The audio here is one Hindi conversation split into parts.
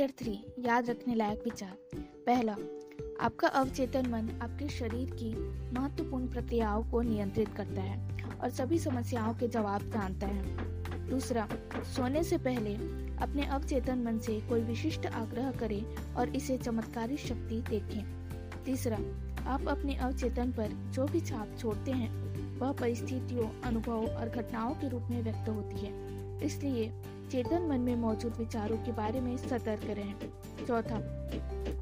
चैप्टर थ्री याद रखने लायक विचार। पहला, आपका अवचेतन मन आपके शरीर की महत्वपूर्ण प्रक्रियाओं को नियंत्रित करता है और सभी समस्याओं के जवाब जानता है। दूसरा, सोने से पहले अपने अवचेतन मन से कोई विशिष्ट आग्रह करें और इसे चमत्कारी शक्ति देखें। तीसरा, आप अपने अवचेतन पर जो भी छाप छोड़ते हैं, वह परिस्थितियों, अनुभवों और घटनाओं के रूप में व्यक्त होती है। इसलिए चेतन मन में मौजूद विचारों के बारे में सतर्क रहें। चौथा,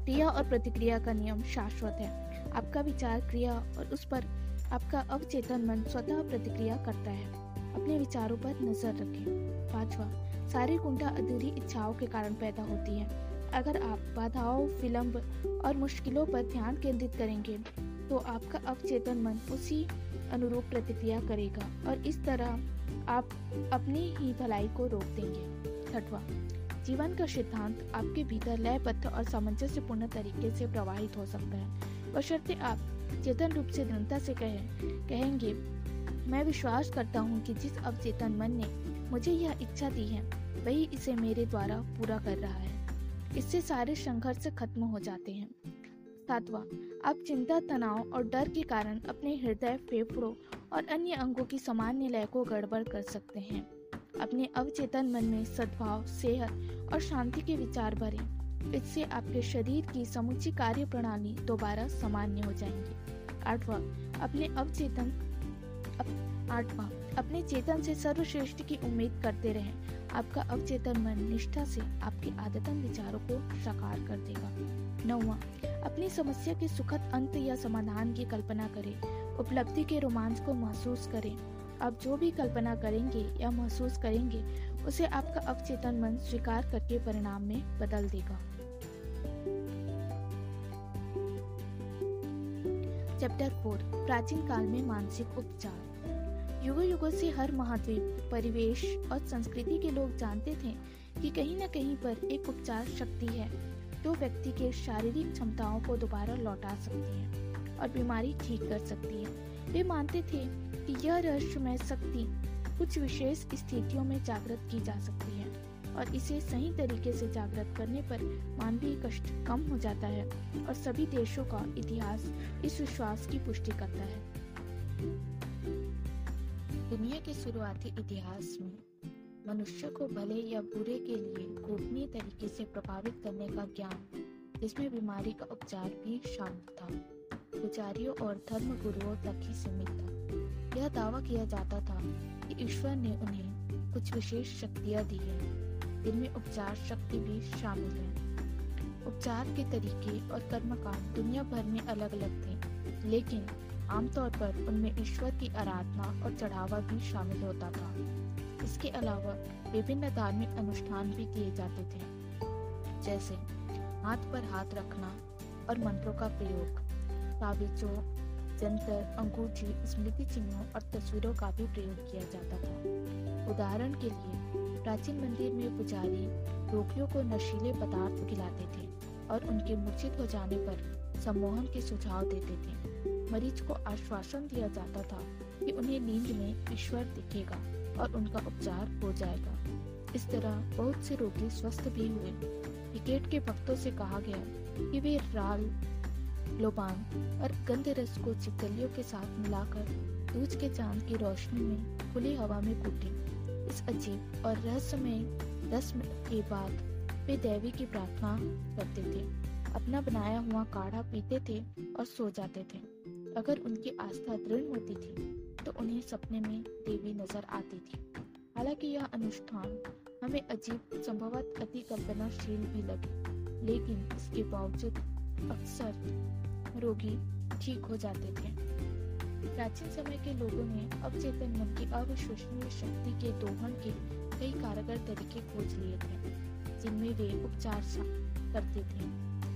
क्रिया और प्रतिक्रिया का नियम शाश्वत है। आपका विचार, क्रिया और उस पर आपका अवचेतन मन स्वतः प्रतिक्रिया करता है। अपने विचारों पर नज़र रखें। पांचवा, सारी कुंठा अधूरी इच्छाओं के कारण पैदा होती है। अगर आप बाधाओं, विलंब और मुश्किलों पर ध्यान केंद्रित करेंगे तो आपका अवचेतन मन उसी अनुरूप प्रतिक्रिया करेगा और इस तरह आप अपनी ही भलाई को रोक देंगे। छठवा, जीवन का सिद्धांत आपके भीतर लयबद्ध और सामंजस्यपूर्ण तरीके से प्रवाहित हो सकता है। बशर्ते आप चेतन रूप से दृढ़ता से कहें, कहेंगे, मैं विश्वास करता हूँ कि जिस अवचेतन मन ने मुझे यह इच्छा दी है, वही इसे मेरे द्वारा पूरा कर रहा है। इससे सारे संघर्ष खत्म हो जाते हैं। सातवा आप चिंता, तनाव और डर के कारण अपने हृदय, फेफड़ों और अन्य अंगों की सामान्य लय को गड़बड़ कर सकते हैं। अपने अवचेतन मन में सद्भाव, सेहत और शांति के विचार भरें। इससे आपके शरीर की समूची कार्य प्रणाली दोबारा सामान्य हो जाएँगी। आठवां, अपने अवचेतन आठवां अपने चेतन से सर्वश्रेष्ठ की उम्मीद करते रहें। आपका अवचेतन मन निष्ठा से आपके आदतन विचारों को साकार कर देगा। नौवा, अपनी समस्या के सुखद अंत या समाधान की कल्पना करें। उपलब्धि के रोमांच को महसूस करें। आप जो भी कल्पना करेंगे या महसूस करेंगे, उसे आपका अवचेतन मन स्वीकार करके परिणाम में बदल देगा। चैप्टर फोर प्राचीन काल में मानसिक उपचार। युगों युगों से हर महाद्वीप, परिवेश और संस्कृति के लोग जानते थे कि कहीं न कहीं पर एक उपचार शक्ति है, जो व्यक्ति के शारीरिक क्षमताओं को दोबारा लौटा सकती है और बीमारी ठीक कर सकती है। वे मानते थे कि यह रहस्यमय शक्ति कुछ विशेष स्थितियों में जागृत की जा सकती है और इसे सही तरीके से जागृत करने पर मानवीय कष्ट कम हो जाता है और सभी देशों का इतिहास इस विश्वास की पुष्टि करता है। दुनिया के शुरुआती इतिहास में मनुष्य को भले या बुरे के लिए गोपनीय तरीके से प्रभावित करने का ज्ञान, जिसमें बीमारी का उपचार भी शामिल था। पुजारियों और धर्म गुरुओं तक ही सीमित था। यह दावा किया जाता था कि ईश्वर ने उन्हें कुछ विशेष शक्तियाँ दी है, जिनमें उपचार शक्ति भी शामिल है। उपचार के तरीके और कर्मकांड दुनिया भर में अलग अलग थे, लेकिन आमतौर पर उनमें ईश्वर की आराधना और चढ़ावा भी शामिल होता था। इसके अलावा विभिन्न धार्मिक अनुष्ठान भी किए जाते थे। जैसे, हाथ पर हाथ रखना और मंत्रों का प्रयोग, ताबीजों, जंतर, अंगूठी, स्मृति चिन्हों और तस्वीरों का भी प्रयोग किया जाता था। उदाहरण के लिए, प्राचीन मंदिर में पुजारी रोगियों को नशीले पदार्थ खिलाते थे और उनके मूर्छित हो जाने पर सम्मोहन के सुझाव देते थे। मरीज़ को आश्वासन दिया जाता था कि उन्हें नींद में ईश्वर दिखेगा और उनका उपचार हो जाएगा। इस तरह बहुत से रोगी स्वस्थ भी हुए। क्रिकेट के भक्तों से कहा गया कि वे राल, लोबान और गंध रस को चिकलियों के साथ मिलाकर दूज के चाँद की रोशनी में खुली हवा में कूटे। इस अजीब और रहस्यमय रस्म के बाद वे देवी की प्रार्थना करते थे। अपना बनाया हुआ काढ़ा पीते थे और सो जाते थे। अगर उनकी आस्था दृढ़ होती थी तो उन्हें सपने में देवी नज़र आती थी। हालाँकि यह अनुष्ठान हमें अजीब, संभवत अति कल्पनाशील भी लगे, लेकिन इसके बावजूद अक्सर रोगी ठीक हो जाते थे। प्राचीन समय के लोगों ने अवचेतन मन की अविश्वसनीय शक्ति के दोहन के कई कारगर तरीके खोज लिए थे, जिनमें वे उपचार करते थे।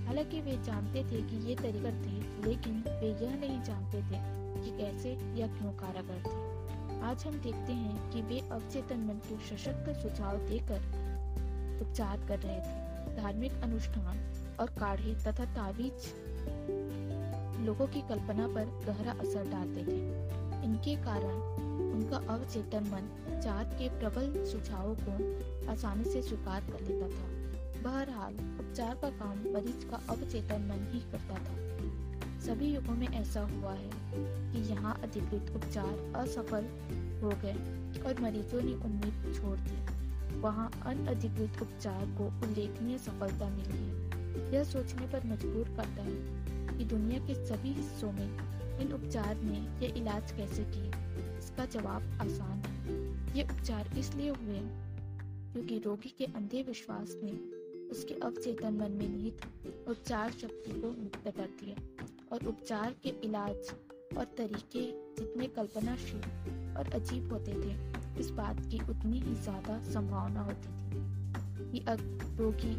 हालाँकि वे जानते थे कि ये तरीका थे, लेकिन वे यह नहीं जानते थे कि कैसे या क्यों कारागर थे। आज हम देखते हैं कि वे अवचेतन मन को सशक्त सुझाव देकर उपचार कर रहे थे। धार्मिक अनुष्ठान और काढ़े तथा तावीज लोगों की कल्पना पर गहरा असर डालते थे। इनके कारण उनका अवचेतन मन जात के प्रबल सुझावों को आसानी से स्वीकार कर लेता था। बहरहाल, उपचार का काम मरीज़ का अवचेतन मन ही करता था। सभी युगों में ऐसा हुआ है कि यहाँ अधिकृत उपचार असफल हो गए और मरीजों ने उम्मीद छोड़ दी। वहाँ अनअधिकृत उपचार को उल्लेखनीय सफलता मिली है। यह सोचने पर मजबूर करता है कि दुनिया के सभी हिस्सों में इन उपचार ने यह इलाज कैसे किए इसका जवाब आसान है। ये उपचार इसलिए हुए क्योंकि रोगी के अंधे विश्वास ने उसके अवचेतन मन में निहित उपचार शक्ति को मुक्त कर दिया और उपचार के इलाज और तरीके जितने कल्पनाशील और अजीब होते थे, इस बात की उतनी ही ज़्यादा संभावना होती थी। कि अगर रोगी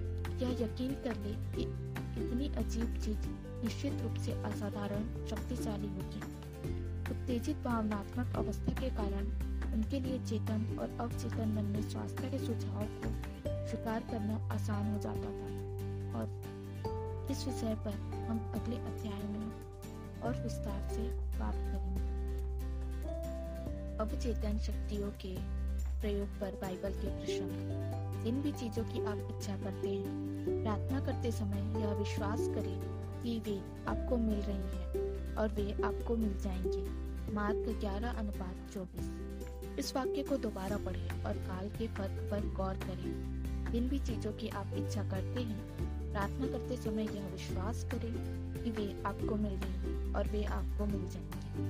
यह यकीन कर ले कि इतनी अजीब चीज़ निश्चित रूप से असाधारण, शक्तिशाली होगी उत्तेजित भावनात्मक अवस्था के कारण उनके लिए चेतन और अवचेतन मन में स्वास्थ्य के सुझाव को स्वीकार करना आसान हो जाता था। और इस विषय पर हम अगले अध्याय में और विस्तार से बात करेंगे। अवचेतन शक्तियों के प्रयोग पर बाइबल के प्रसंग जिन भी चीज़ों की आप इच्छा करते हैं, प्रार्थना करते समय यह विश्वास करें कि वे आपको मिल रही हैं और वे आपको मिल जाएँगे। मार्ग ग्यारह अनुपात चौबीस। इस वाक्य को दोबारा पढ़ें और काल के फ़र्क पर गौर करें। जिन भी चीज़ों की आप इच्छा करते हैं, प्रार्थना करते समय यह विश्वास करें कि वे आपको मिल रही हैं और वे आपको मिल जाएँगे।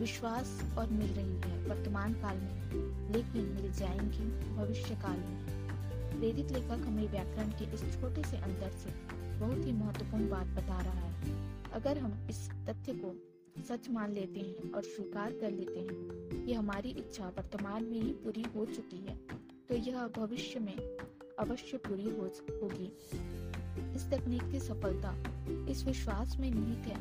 विश्वास और मिल रही है वर्तमान काल में, लेकिन मिल जाएँगी भविष्य काल में। प्रेरित लेखक हमें व्याकरण के इस छोटे से अंतर से बहुत ही महत्वपूर्ण बात बता रहा है। अगर हम इस तथ्य को सच मान लेते हैं और स्वीकार कर लेते हैं कि हमारी इच्छा वर्तमान में ही पूरी हो चुकी है तो यह भविष्य में अवश्य पूरी हो होगी। इस तकनीक की सफलता, इस विश्वास में निहित है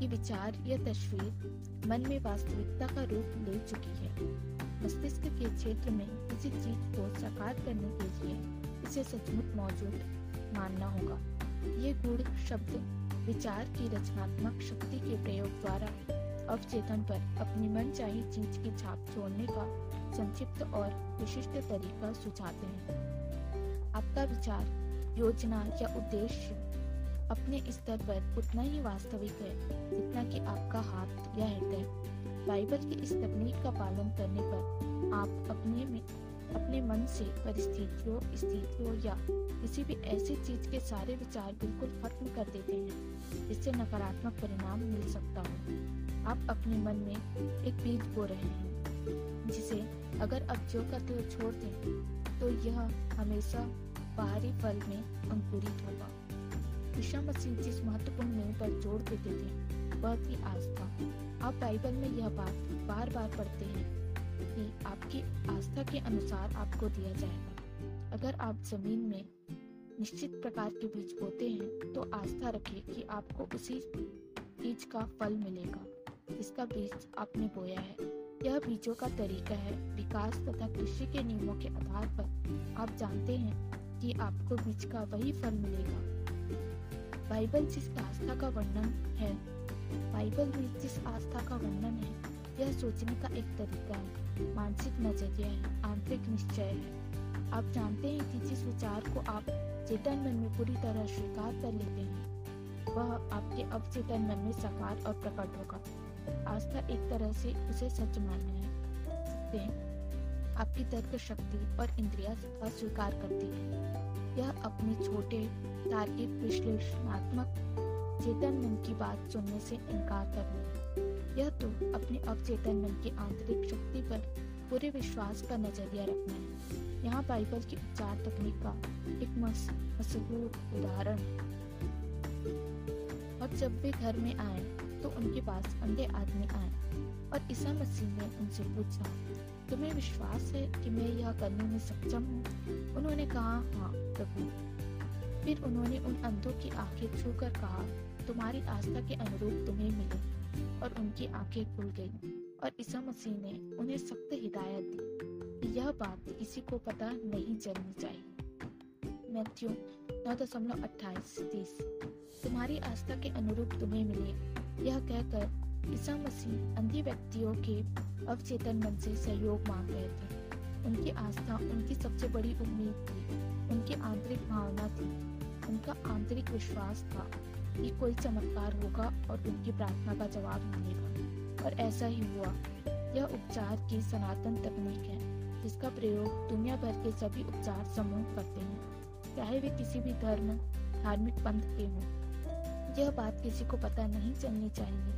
कि विचार या तस्वीर मन में वास्तविकता का रूप ले चुकी है। मस्तिष्क के क्षेत्र में किसी चीज़ को साकार करने के लिए इसे सचमुच मौजूद मानना होगा। ये गुण शब्द विचार की रचनात्मक शक्ति के प्रयोग द्वारा अवचेतन पर अपनी मन चाही चीज़ की छाप छोड़ने का संक्षिप्त और विशिष्ट तरीका सुझाते हैं। आपका विचार, योजना या उद्देश्य अपने स्तर पर उतना ही वास्तविक है जितना कि आपका हाथ या हृदय। बाइबल की इस तकनीक का पालन करने पर आप अपने में, अपने मन से परिस्थितियों, स्थितियों या किसी भी ऐसी चीज़ के सारे विचार बिल्कुल खत्म कर देते हैं, जिससे नकारात्मक परिणाम मिल सकता हो। आप अपने मन में एक बीज बो रहे हैं। जिसे अगर आप जो का त्यों छोड़ दें तो यह हमेशा बाहरी फल में अंकुरित होगा। ईशा मसीह जिस महत्वपूर्ण नींव पर ज़ोर देते थे, वह थी आस्था। आप बाइबल में यह बात बार बार पढ़ते हैं कि आपकी आस्था के अनुसार आपको दिया जाएगा। अगर आप ज़मीन में निश्चित प्रकार के बीज बोते हैं तो आस्था रखें कि आपको उसी बीज का फल मिलेगा, जिसका बीज आपने बोया है। यह बीजों का तरीका है विकास तथा कृषि के नियमों के आधार पर। आप जानते हैं कि आपको बीज का वही फल मिलेगा। बाइबल जिस आस्था का वर्णन है, बाइबल में जिस आस्था का वर्णन है, यह सोचने का एक तरीका है। मानसिक नज़रिया है, आंतरिक निश्चय है। आप जानते हैं कि जिस विचार को आप चेतन मन में पूरी तरह स्वीकार कर लेते हैं, वह आपके अवचेतन मन में साकार और प्रकट होगा। आस्था एक तरह से उसे सच मानना है। आपकी तर्क शक्ति और इंद्रिया अस्वीकार करती है। यह अपने छोटे, तार्किक, विश्लेषणात्मक, चेतन मन की बात सुनने से इनकार कर ले यह तो अपने अवचेतन मन की आंतरिक शक्ति पर पूरे विश्वास का नज़रिया रखना है। यहाँ बाइबल की उपचार तकनीक का एक मशहूर उदाहरण। और जब वे घर में आए तो उनके पास अंधे आदमी आए और ईसा मसीह ने उनसे पूछा, तुम्हें विश्वास है कि मैं यह करने में सक्षम हूँ? उन्होंने कहा हाँ प्रभु। फिर उन्होंने उन अंधों की आँखें छूकर कहा, तुम्हारी आस्था के अनुरूप तुम्हें मिले। और उनकी आँखें खुल गई और ईसा मसीह ने उन्हें सख्त हिदायत दी यह बात किसी को पता नहीं चलनी चाहिए। मैथ्यू नौ दशमलव अट्ठाईस तीस तुम्हारी आस्था के अनुरूप तुम्हें मिले। यह कहकर ईसा मसीह अंधी व्यक्तियों के अवचेतन मन से सहयोग मांग रहे थे। उनकी आस्था उनकी सबसे बड़ी उम्मीद थी। उनकी आंतरिक भावना थी। उनका आंतरिक विश्वास था कि कोई चमत्कार होगा और उनकी प्रार्थना का जवाब मिलेगा। और ऐसा ही हुआ। यह उपचार की सनातन तकनीक है, जिसका प्रयोग दुनिया भर के सभी उपचार समूह करते हैं। चाहे वे किसी भी धर्म, धार्मिक पंथ के हों, यह बात किसी को पता नहीं चलनी चाहिए।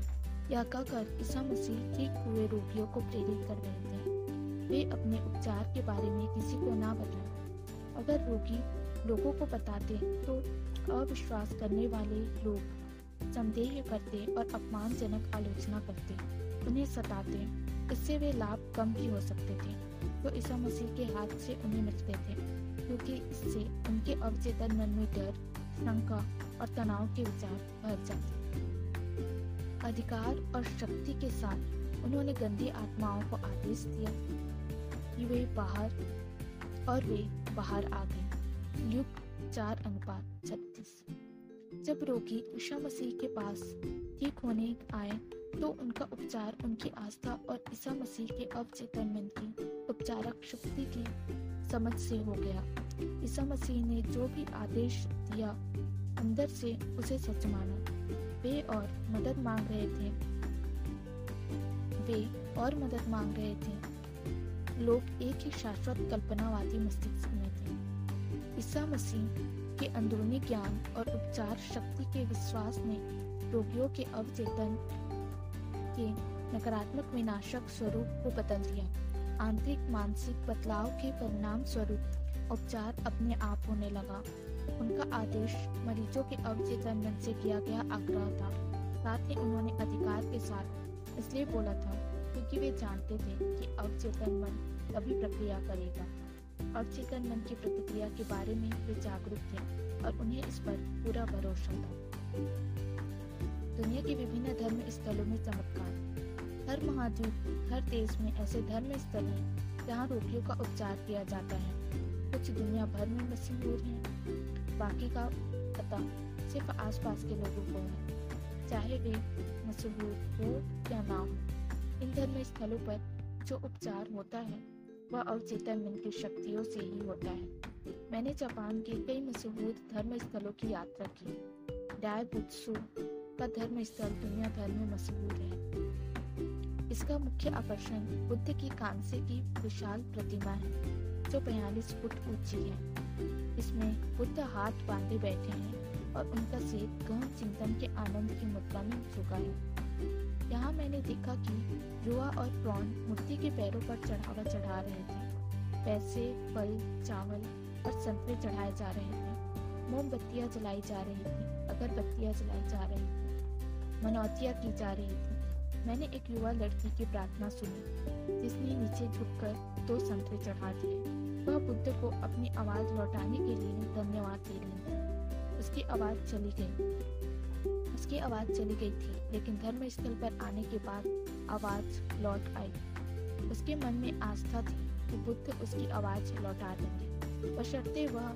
यह कहकर ईसा मसीह ठीक हुए रोगियों को प्रेरित कर रहे थे। वे अपने उपचार के बारे में किसी को ना बताएँ। अगर रोगी लोगों को बताते तो अविश्वास करने वाले लोग संदेह करते और अपमानजनक आलोचना करते, उन्हें सताते। इससे वे लाभ कम भी हो सकते थे। तो ईसा मसीह के हाथ से उन्हें मिलते थे। क्योंकि इससे उनके अवचेतन मन में डर, शंका और तनाव के विचार भर जाते अधिकार और शक्ति के साथ उन्होंने गंदी आत्माओं को आदेश दिया। कि वे बाहर और वे बाहर आ गए। युग चार अनुपात छत्तीस। जब रोगी ईशा मसीह के पास ठीक होने आए तो उनका उपचार उनकी आस्था और ईसा मसीह के अवचेतन मन की उपचारक शक्ति की समझ से हो गया। ईसा मसीह ने जो भी आदेश दिया, अंदर से उसे सच माना। वे और मदद मांग रहे थे। वे और मदद मांग रहे थे। लोग एक ही शाश्वत कल्पनावादी मस्तिष्क में थे। ईसा मसीह के अंदरूनी ज्ञान और उपचार शक्ति के विश्वास ने रोगियों के अवचेतन के नकारात्मक विनाशक स्वरूप को बदल दिया। आंतरिक मानसिक बदलाव के परिणाम स्वरूप उपचार अपने आप होने लगा। उनका आदेश मरीजों के अवचेतन मन से किया गया आग्रह था। साथ ही उन्होंने अधिकार के साथ इसलिए बोला था क्योंकि वे जानते थे कि अवचेतन मन तभी प्रक्रिया करेगा। अवचेतन मन की प्रतिक्रिया के बारे में वे जागरूक थे और उन्हें इस पर पूरा भरोसा था। दुनिया के विभिन्न धर्म स्थलों में चमत्कार। हर महाद्वीप, हर देश में ऐसे धर्म स्थल हैं जहाँ रोगियों का उपचार किया जाता है। कुछ दुनिया भर में मशहूर हैं बाकी का पता सिर्फ़ आसपास के लोगों को है। चाहे वे मशहूर हो या ना हो, इन धर्म स्थलों पर जो उपचार होता है, वह अवचेतन मन की शक्तियों से ही होता है। मैंने जापान के कई मशहूर धर्म स्थलों की यात्रा की। डाय बुत्सु का धर्म स्थल दुनिया भर में मशहूर है। इसका मुख्य आकर्षण बुद्ध की कांसे की विशाल प्रतिमा है। जो बयालीस फुट ऊँची है। इसमें बुद्ध हाथ बांधे बैठे हैं और उनका सिर गहन चिंतन के आनंद की मुद्रा में झुका है। यहाँ मैंने देखा कि रुआ और प्रॉन मूर्ति के पैरों पर चढ़ावा चढ़ा रहे थे। पैसे, फल, चावल और संतरे चढ़ाए जा रहे थे। मोमबत्तियाँ जलाई जा रही थी, अगरबत्तियाँ जलाई जा रही थी, मनौतियाँ की जा रही थी। मैंने एक युवा लड़की की प्रार्थना सुनी, जिसने नीचे झुककर दो संतरे चढ़ा दिए। वह बुद्ध को अपनी आवाज़ लौटाने के लिए धन्यवाद दे रही थी। उसकी आवाज़ चली गई। उसकी आवाज़ चली गई थी, लेकिन धर्म स्थल पर आने के बाद आवाज़ लौट आई। उसके मन में आस्था थी कि बुद्ध उसकी आवाज़ लौटा देंगे। बशर्ते वह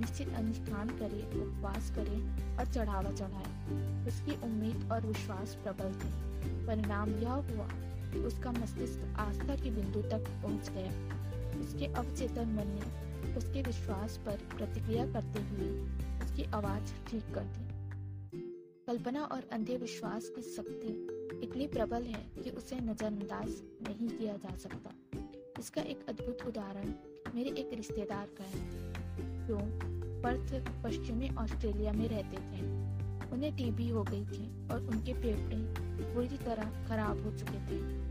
निश्चित अनुष्ठान करे, उपवास करे और चढ़ावा चढ़ाए। उसकी उम्मीद और विश्वास प्रबल थे। परिणाम यह हुआ उसका मस्तिष्क आस्था के बिंदु तक पहुँच गया। उसके अवचेतन मन ने उसके विश्वास पर प्रतिक्रिया करते हुए उसकी आवाज़ ठीक कर दी। कल्पना और अंधे विश्वास की शक्ति इतनी प्रबल है कि उसे नजरअंदाज नहीं किया जा सकता। इसका एक अद्भुत उदाहरण मेरे एक रिश्तेदार का है। जो पर्थ, पश्चिमी ऑस्ट्रेलिया में रहते थे। उन्हें टीबी हो गई थी और उनके फेफड़े बुरी तरह खराब हो चुके थे।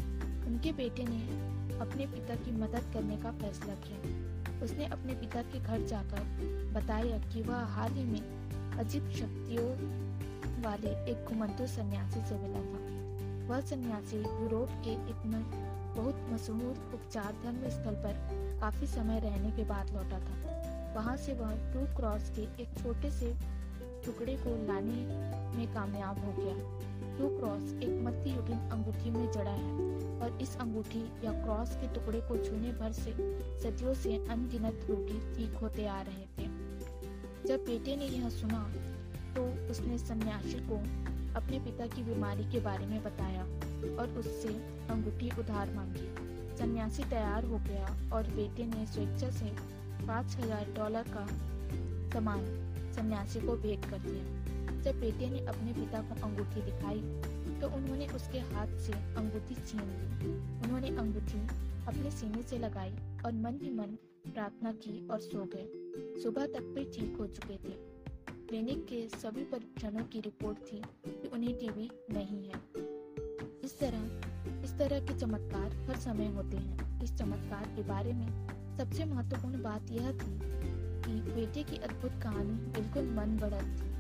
उनके बेटे ने अपने पिता की मदद करने का फैसला किया। उसने अपने पिता के घर जाकर बताया कि वह हाल ही में अजीब शक्तियों वाले एक घुमंतु सन्यासी से मिला था। वह सन्यासी यूरोप के एक बहुत मशहूर उपचार धर्म स्थल पर काफ़ी समय रहने के बाद लौटा था। वहाँ से वह टू क्रॉस के एक छोटे से टुकड़े को लाने में कामयाब हो गया। टू क्रॉस एक मध्ययुगीन अंगूठी में जड़ा है। और इस अंगूठी या क्रॉस के टुकड़े को छूने भर से सदियों से अनगिनत रोगी ठीक होते आ रहे थे। जब बेटे ने यह सुना तो उसने सन्यासी को अपने पिता की बीमारी के बारे में बताया और उससे अंगूठी उधार मांगी। सन्यासी तैयार हो गया और बेटे ने स्वेच्छा से पाँच हज़ार डॉलर का सामान सन्यासी को भेंट कर दिया। जब बेटे ने अपने पिता को अंगूठी दिखाई तो उन्होंने उसके हाथ से अंगूठी छीन ली। उन्होंने अंगूठी अपने सीने से लगाई और मन ही मन प्रार्थना की और सो गए। सुबह तक वे ठीक हो चुके थे। क्लिनिक के सभी परीक्षणों की रिपोर्ट थी कि उन्हें टीबी नहीं है। इस तरह इस तरह के चमत्कार हर समय होते हैं। इस चमत्कार के बारे में सबसे महत्वपूर्ण बात यह थी कि बेटे की अद्भुत कहानी बिल्कुल मन बढ़त थी।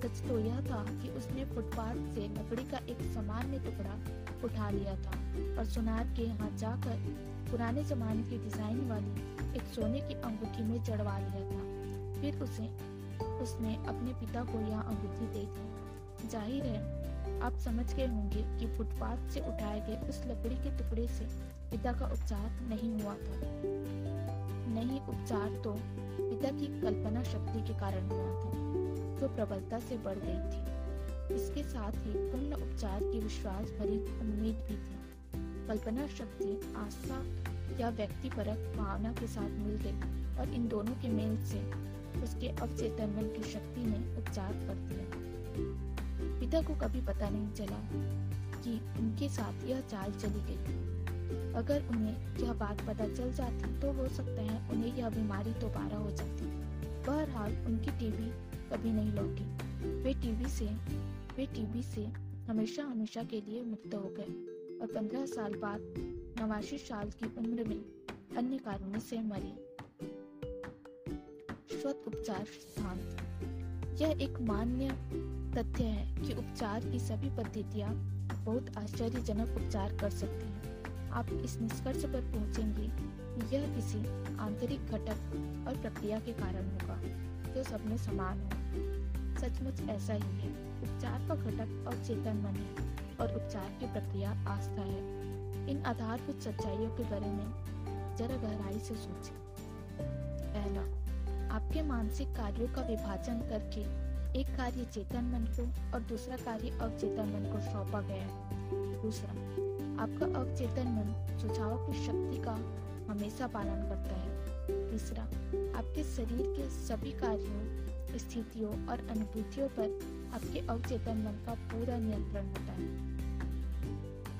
सच तो यह था कि उसने फुटपाथ से लकड़ी का एक सामान्य टुकड़ा उठा लिया था और सुनार के यहाँ जाकर पुराने जमाने की डिज़ाइन वाली एक सोने की अंगूठी में चढ़वा लिया था। फिर उसे, उसने अपने पिता को यह अंगूठी दे दी। ज़ाहिर है, आप समझ गए होंगे कि फुटपाथ से उठाए गए उस लकड़ी के टुकड़े से पिता का उपचार नहीं हुआ था। नहीं उपचार तो पिता की कल्पना शक्ति के कारण हुआ था। जो प्रबलता से बढ़ गई थी। इसके साथ ही पूर्ण उपचार की विश्वास भरी उम्मीद भी थी। कल्पना शक्ति, आस्था या व्यक्तिपरक भावना के साथ मिल गई और इन दोनों के मेल से उसके अवचेतन मन की शक्ति ने उपचार कर दिया। पिता को कभी पता नहीं चला कि उनके साथ यह चाल चली गई। अगर उन्हें यह बात पता चल जाती तो हो सकता है उन्हें यह बीमारी दोबारा हो जाती। बहरहाल उनकी टीबी कभी नहीं लौटी। वे टीबी से, वे टीबी से हमेशा हमेशा के लिए मुक्त हो गए और पंद्रह साल बाद नवासी साल की उम्र में अन्य कारणों से मरे। उपचार सिद्धांत। यह एक मान्य तथ्य है कि उपचार की सभी पद्धतियाँ बहुत आश्चर्यजनक उपचार कर सकती हैं। आप इस निष्कर्ष पर पहुँचेंगे कि यह किसी आंतरिक घटक और प्रक्रिया के कारण होगा, जो सबने समान हो। सचमुच ऐसा ही है। उपचार का घटक और चेतन मन है और उपचार की प्रक्रिया आस्था है। इन आधारभूत सच्चाइयों के बारे में जरा गहराई से सोचें। पहला, आपके मानसिक कार्यों का विभाजन करके एक कार्य चेतन मन को और दूसरा कार्य अवचेतन मन को सौंपा गया है। दूसरा, आपका अवचेतन मन सुझाव की शक्ति का हमेशा पालन करता है। तीसरा, आपके शरीर के सभी कार्यों स्थितियों और अनुभूतियों पर आपके अवचेतन मन का पूरा नियंत्रण होता है।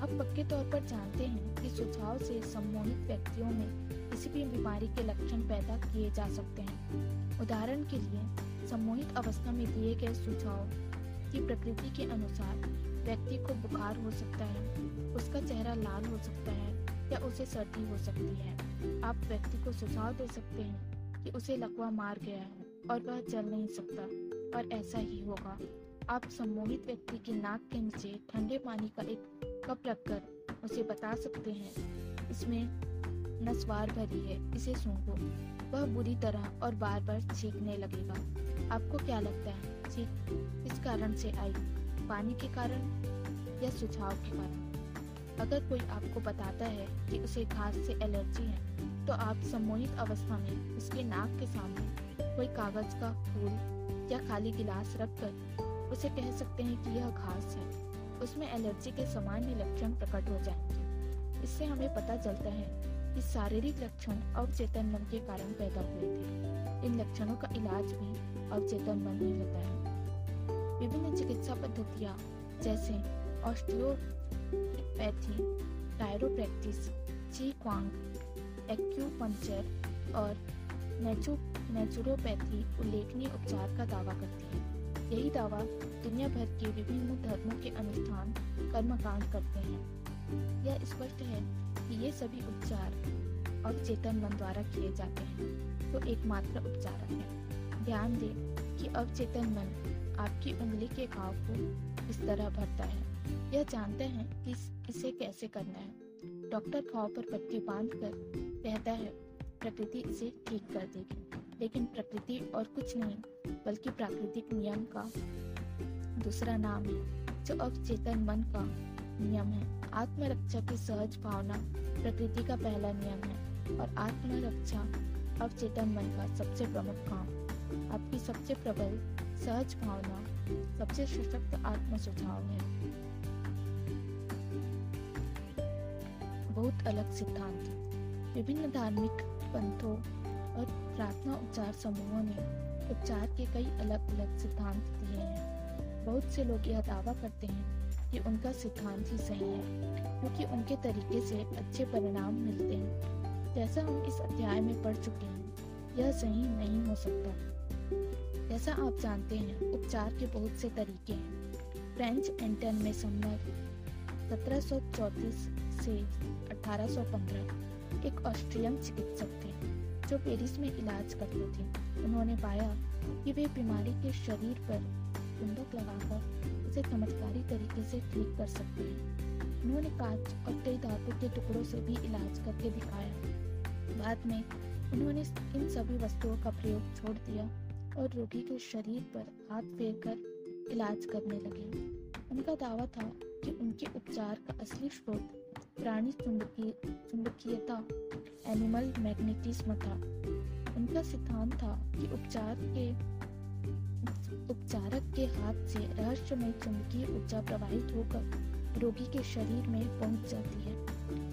आप पक्के तौर पर जानते हैं कि सुझाव से सम्मोहित व्यक्तियों में किसी भी बीमारी के लक्षण पैदा किए जा सकते हैं। उदाहरण के लिए सम्मोहित अवस्था में दिए गए सुझाव की प्रकृति के अनुसार व्यक्ति को बुखार हो सकता है, उसका चेहरा लाल हो सकता है या उसे सर्दी हो सकती है। आप व्यक्ति को सुझाव दे सकते हैं कि उसे लकवा मार गया है। और वह चल नहीं सकता। और ऐसा ही होगा। आप सम्मोहित व्यक्ति के नाक के नीचे ठंडे पानी का एक कप रखकर उसे बता सकते हैं। इसमें नस्वार भरी है। इसे सूंघो। वह बुरी तरह और बार बार छींकने लगेगा। आपको क्या लगता है? छींक इस कारण से आई। पानी के कारण या सुझाव के कारण? अगर कोई आपको बताता है कि उसे घास से एलर्जी है तो आप सम्मोहित अवस्था में उसके नाक के सामने कोई कागज़ का फूल या खाली गिलास रखकर उसे कह सकते हैं कि यह घास है। उसमें एलर्जी के सामान्य लक्षण प्रकट हो जाएँगे। इससे हमें पता चलता है कि शारीरिक लक्षण अवचेतन मन के कारण पैदा हुए थे। इन लक्षणों का इलाज भी अवचेतन मन में होता है। विभिन्न चिकित्सा पद्धतियाँ जैसे ऑस्टियोपैथी टायरोप्रैक्टिस ची क्वांग एक्यूपंक्चर और नेचो नेचुरोपैथी उल्लेखनीय उपचार का दावा करती है। यही दावा दुनिया भर के विभिन्न धर्मों के अनुष्ठान, कर्मकांड करते हैं। यह स्पष्ट है कि ये सभी उपचार अवचेतन मन द्वारा किए जाते हैं तो एकमात्र उपचार है। ध्यान दें कि अवचेतन मन आपकी उंगली के घाव को इस तरह भरता है। यह जानते हैं कि इसे कैसे करना है। डॉक्टर घाव पर पट्टी बाँध कर कहता है प्रकृति इसे ठीक कर देगी। लेकिन प्रकृति और कुछ नहीं, बल्कि प्राकृतिक नियम का दूसरा नाम है, जो अवचेतन मन का नियम है। आत्मरक्षा की सहज भावना प्रकृति का पहला नियम है, और आत्मरक्षा अवचेतन मन का सबसे प्रमुख काम। आपकी सबसे प्रबल सहज भावना, सबसे सशक्त आत्म सुझाव है। बहुत अलग सिद्धांत। विभिन्न धार्मिक पंथों और प्रार्थना उपचार समूहों ने उपचार के कई अलग अलग सिद्धांत दिए हैं। बहुत से लोग यह दावा करते हैं कि उनका सिद्धांत ही सही है, क्योंकि उनके तरीके से अच्छे परिणाम मिलते हैं। जैसा हम इस अध्याय में पढ़ चुके हैं, यह सही नहीं हो सकता। जैसा आप जानते हैं, उपचार के बहुत से तरीके हैं। फ्रेंच एंटन में संबंध 1734 से 1815 एक ऑस्ट्रियन चिकित्सक थे, जो पेरिस में इलाज करते थे। उन्होंने पाया कि वे बीमारी के शरीर पर चुंबक लगाकर उसे चमत्कारी तरीके से ठीक कर सकते हैं। उन्होंने कांच और कई धातु के टुकड़ों से भी इलाज करके दिखाया। बाद में उन्होंने इन सभी वस्तुओं का प्रयोग छोड़ दिया और रोगी के शरीर पर हाथ फेर कर इलाज करने लगे। उनका दावा था कि उनके उपचार का असली स्रोत प्राणी चुंबकीय, चुंबकीयता एनिमल मैग्नेटिज्म था। उनका सिद्धांत था कि उपचार के, उपचारक के हाथ से रहस्यमय चुंबकीय ऊर्जा प्रवाहित होकर रोगी के शरीर में पहुँच जाती है।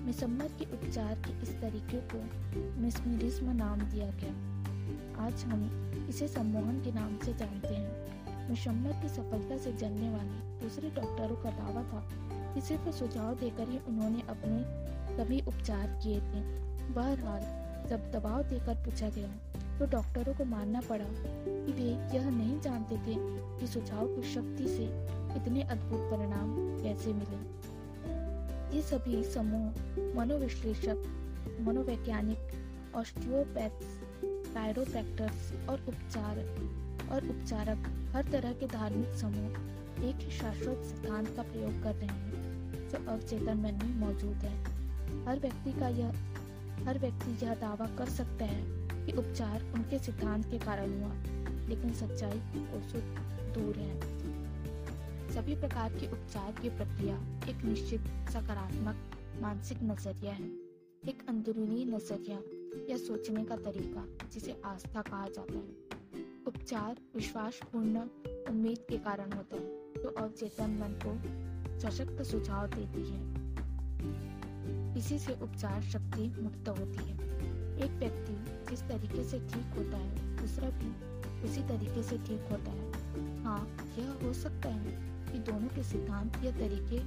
मिसम्मर के उपचार के इस तरीके को मिसमिरिज्म नाम दिया गया। आज हम इसे सम्मोहन के नाम से जानते हैं। मिशम्मर की सफलता से जलने वाले दूसरे डॉक्टरों का दावा था कि सिर्फ़ सुझाव देकर ही उन्होंने अपने सभी उपचार किए थे। बहरहाल, जब दबाव देकर पूछा गया तो डॉक्टरों को मानना पड़ा कि वे यह नहीं जानते थे कि सुझाव की शक्ति से इतने अद्भुत परिणाम कैसे मिले। ये सभी समूह मनोविश्लेषक, मनोवैज्ञानिक ऑस्टियोपैथ्स कायरोप्रैक्टर्स और उपचार, और उपचारक हर तरह के धार्मिक समूह एक ही शाश्वत सिद्धांत का प्रयोग कर रहे हैं। जो अवचेतन मन में मौजूद है। हर व्यक्ति का यह हर व्यक्ति यह दावा कर सकता है कि उपचार उनके सिद्धांत के कारण हुआ, लेकिन सच्चाई कोसों दूर है। सभी प्रकार के उपचार की प्रक्रिया एक निश्चित, सकारात्मक, मानसिक नज़रिया है। एक अंदरूनी नज़रिया या सोचने का तरीका जिसे आस्था कहा जाता है। उपचार विश्वासपूर्ण उम्मीद के कारण होता है। जो अवचेतन मन को सशक्त सुझाव देती है। इसी से उपचार शक्ति मुक्त होती है। एक व्यक्ति जिस तरीके से ठीक होता है, दूसरा भी उसी तरीके से ठीक होता है। हाँ यह हो सकता है कि दोनों के सिद्धांत या तरीके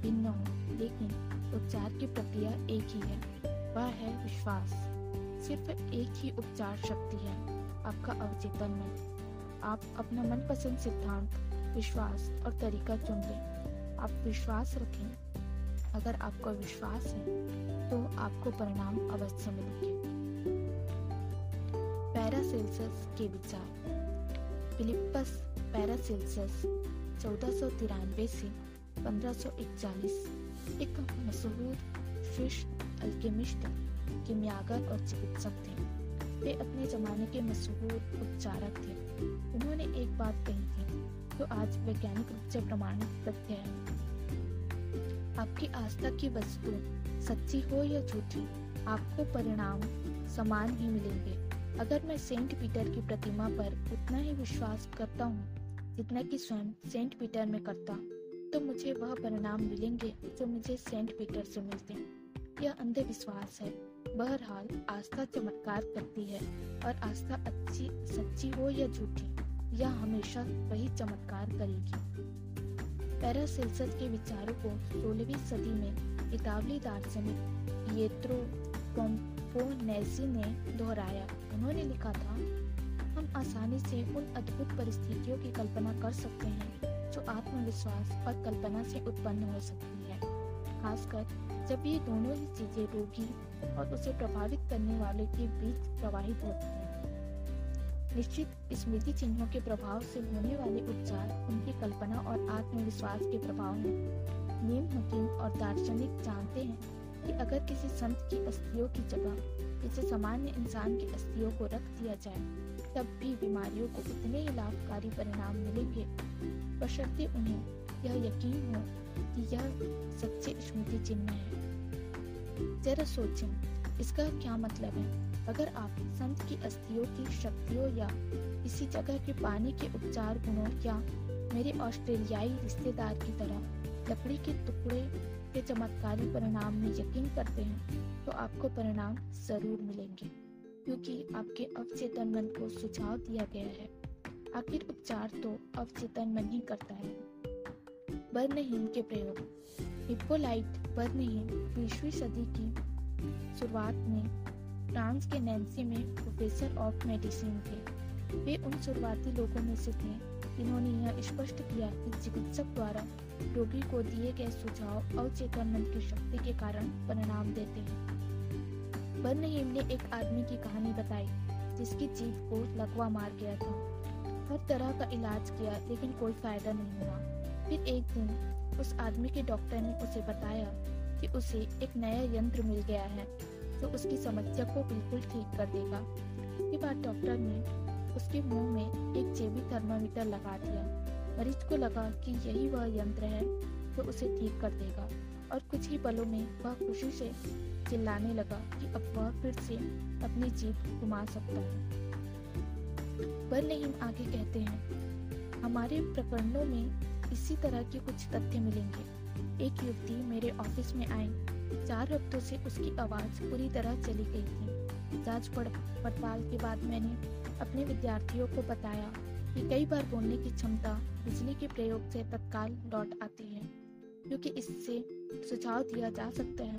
भिन्न हो, लेकिन उपचार की प्रक्रिया एक ही है, वह है विश्वास। सिर्फ़ एक ही उपचार शक्ति है आपका अवचेतन मन। आप अपना मनपसंद सिद्धांत, विश्वास और तरीका चुन लें। आप विश्वास रखें। अगर आपको विश्वास है तो आपको परिणाम अवश्य मिलेंगे। पैरासेल्सस के विचार। फिलिपस पैरासेल्सस चौदह सौ पंद्रह एक मशहूर स्विश अल्केमिस्ट, किमियागर और चिकित्सक थे। वे अपने जमाने के मशहूर उपचारक थे। उन्होंने एक बात कही थी जो आज वैज्ञानिक रूप से प्रमाणित तथ्य है। आपकी आस्था की वस्तु सच्ची हो या झूठी, आपको परिणाम समान ही मिलेंगे। अगर मैं सेंट पीटर की प्रतिमा पर उतना ही विश्वास करता हूँ जितना कि स्वयं सेंट पीटर में करता तो मुझे वह परिणाम मिलेंगे जो मुझे सेंट पीटर से मिलते यह अंधविश्वास है। बहरहाल, आस्था चमत्कार करती है और आस्था अच्छी, सच्ची हो या झूठी यह हमेशा वही चमत्कार करेगी। पैरासेल्सस के विचारों को सोलहवीं सदी में इतावली दार्शनिक पिएत्रो पोम्पोनेसी ने दोहराया। उन्होंने लिखा था, हम आसानी से उन अद्भुत परिस्थितियों की कल्पना कर सकते हैं, जो आत्मविश्वास और कल्पना से उत्पन्न हो सकती है। खासकर जब ये दोनों ही चीज़ें रोगी और उसे प्रभावित करने वाले के बीच प्रवाहित होती हैं। निश्चित स्मृति चिन्हों के प्रभाव से होने वाले उपचार उनकी कल्पना और आत्मविश्वास के प्रभाव में नीम, हकीम और दार्शनिक जानते हैं कि अगर किसी संत की अस्थियों की जगह किसी सामान्य इंसान की अस्थियों को रख दिया जाए, तब भी बीमारियों को उतने ही लाभकारी परिणाम मिलेंगे। बशर्ते उन्हें यह यकीन हो कि यह सच्चे स्मृति चिन्ह है। जरा सोचें, इसका क्या मतलब है? अगर आप संत की अस्थियों की शक्तियों या किसी जगह के पानी के उपचार गुणों या मेरे ऑस्ट्रेलियाई रिश्तेदार की तरह लकड़ी के टुकड़े के चमत्कारी परिणाम में यकीन करते हैं तो आपको परिणाम ज़रूर मिलेंगे, क्योंकि आपके अवचेतन मन को सुझाव दिया गया है। आखिर उपचार तो अवचेतन मन ही करता है। बर्नहीन के प्रयोग। हिप्पोलाइट बर्नहीन बीसवीं सदी की शुरुआत में फ्रांस के नैन्सी में प्रोफेसर ऑफ़ मेडिसिन थे। वे उन शुरुआती लोगों में से थे, जिन्होंने यह स्पष्ट किया कि चिकित्सक द्वारा रोगी को दिए गए सुझाव अवचेतन मन की शक्ति के कारण परिणाम देते हैं। बर्नहीम ने एक आदमी की कहानी बताई, जिसकी जीभ को लकवा मार गया था। हर तरह का इलाज किया, लेकिन कोई फ़ायदा नहीं हुआ। फिर एक दिन उस आदमी के डॉक्टर ने उसे बताया कि उसे एक नया यंत्र मिल गया है। जो उसकी समस्या को बिल्कुल ठीक कर देगा। इसके बाद डॉक्टर ने उसके मुँह में एक जेबी थर्मामीटर लगा दिया। मरीज़ को लगा कि यही वह यंत्र है जो उसे ठीक कर देगा। और कुछ ही पलों में वह खुशी से चिल्लाने लगा कि अब वह फिर से अपनी जीप घुमा सकता है। बर्नहीम आगे कहते हैं, हमारे प्रकरणों में इसी तरह के कुछ तथ्य मिलेंगे। एक युवती मेरे ऑफ़िस में आई। चार हफ्तों से उसकी आवाज़ पूरी तरह चली गई थी। जाँच पड़ताल के बाद मैंने अपने विद्यार्थियों को बताया कि कई बार बोलने की क्षमता बिजली के प्रयोग से तत्काल लौट आती है, क्योंकि इससे सुझाव दिया जा सकता है।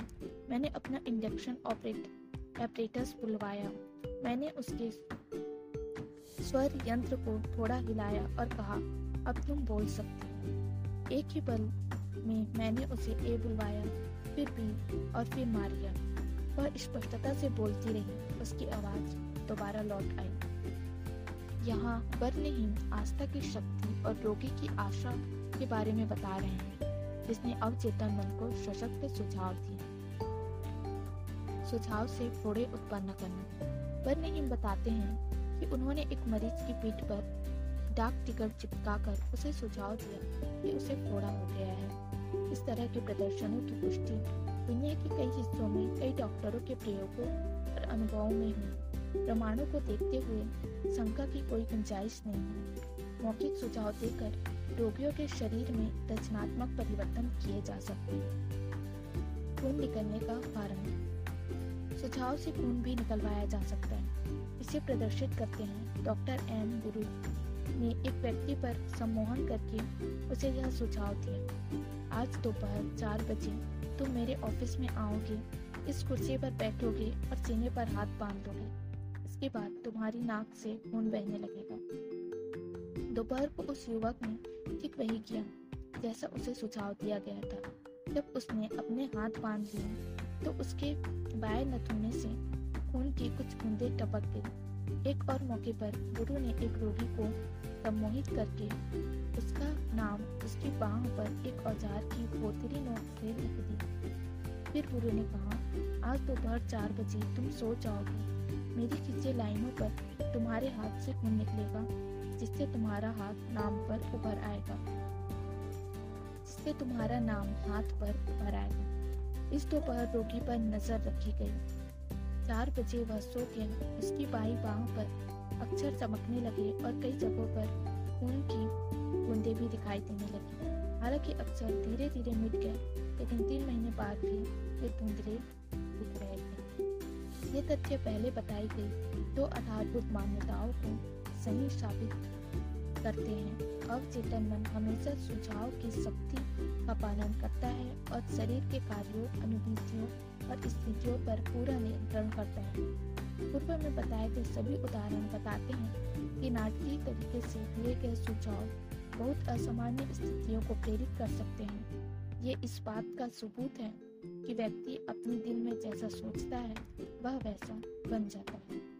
मैंने अपना इंडक्शन ऑपरेट एपरेटस बुलवाया। मैंने उसके स्वर यंत्र को थोड़ा हिलाया और कहा, अब तुम बोल सकते हो। एक ही पल में मैंने उसे ए बुलवाया। फिर बी और फिर मारिया। वह स्पष्टता से बोलती रही, उसकी आवाज़ दोबारा लौट आई। यहाँ बर्नहीन आस्था की शक्ति और रोगी की आशा के बारे में बता रहे हैं, जिसने अवचेतन मन को सशक्त सुझाव दिए। सुझाव से फोड़े उत्पन्न करना। बर्नहीन बताते हैं कि उन्होंने एक मरीज़ की पीठ पर डाक टिकट चिपकाकर उसे सुझाव दिया कि उसे फोड़ा हो गया है। इस तरह के प्रदर्शनों की पुष्टि दुनिया के कई हिस्सों में कई डॉक्टरों के प्रयोगों और अनुभवों में हुई। प्रमाणों को देखते हुए शंका की कोई गुंजाइश नहीं है मौखिक सुझाव देकर रोगियों के शरीर में रचनात्मक परिवर्तन किए जा सकते हैं। खून निकलने का कारण। सुझाव से खून भी निकलवाया जा सकता है। इसे प्रदर्शित करते हैं डॉक्टर एम गुरु ने एक व्यक्ति पर सम्मोहन करके उसे यह सुझाव दिया। आज दोपहर चार बजे तुम मेरे ऑफ़िस में आओगे, इस कुर्सी पर बैठोगे और सीने पर हाथ बाँध लोगे। इसके बाद तुम्हारी नाक से खून बहने लगेगा। दोपहर को उस युवक ने ठीक वही किया, जैसा उसे सुझाव दिया गया था। जब उसने अपने हाथ बाँध लिए तो उसके बाएँ नथुने से खून की कुछ बूंदे टपक गई। एक और मौके पर गुरु ने एक रोगी को सम्मोहित करके उसका नाम उसकी बाह पर एक औज़ार की बोतरी नोट से लिख दी। फिर गुरु ने कहा, आज दोपहर चार बजे तुम सो जाओगे। मेरी खींचे लाइनों पर तुम्हारे हाथ से खून निकलेगा, जिससे तुम्हारा हाथ नाम पर उभर आएगा। जिससे तुम्हारा नाम हाथ पर उभर आएगा। इस दोपहर रोगी पर नज़र रखी गई। चार बजे वह सो गया। उसकी बाई बाह पर अक्षर चमकने लगे और कई जगहों पर खून की बूंदे भी दिखाई देने लगी। हालाँकि अक्षर धीरे धीरे मिट गए, लेकिन तीन महीने बाद भी ये बूंदरे दिख रहे थे। ये तथ्य पहले बताई गई दो आधारभूत मान्यताओं को सही साबित करते हैं। अवचेतन मन हमेशा सुझाव की शक्ति का पालन करता है और शरीर के कार्यों, अनुभूतियों और स्थितियों पर पूरा नियंत्रण करता है। पूर्व में बताए गए सभी उदाहरण बताते हैं कि नाटकीय तरीके से दिए गए सुझाव बहुत असामान्य स्थितियों को प्रेरित कर सकते हैं। ये इस बात का सबूत है कि व्यक्ति अपने दिल में जैसा सोचता है, वह वैसा बन जाता है।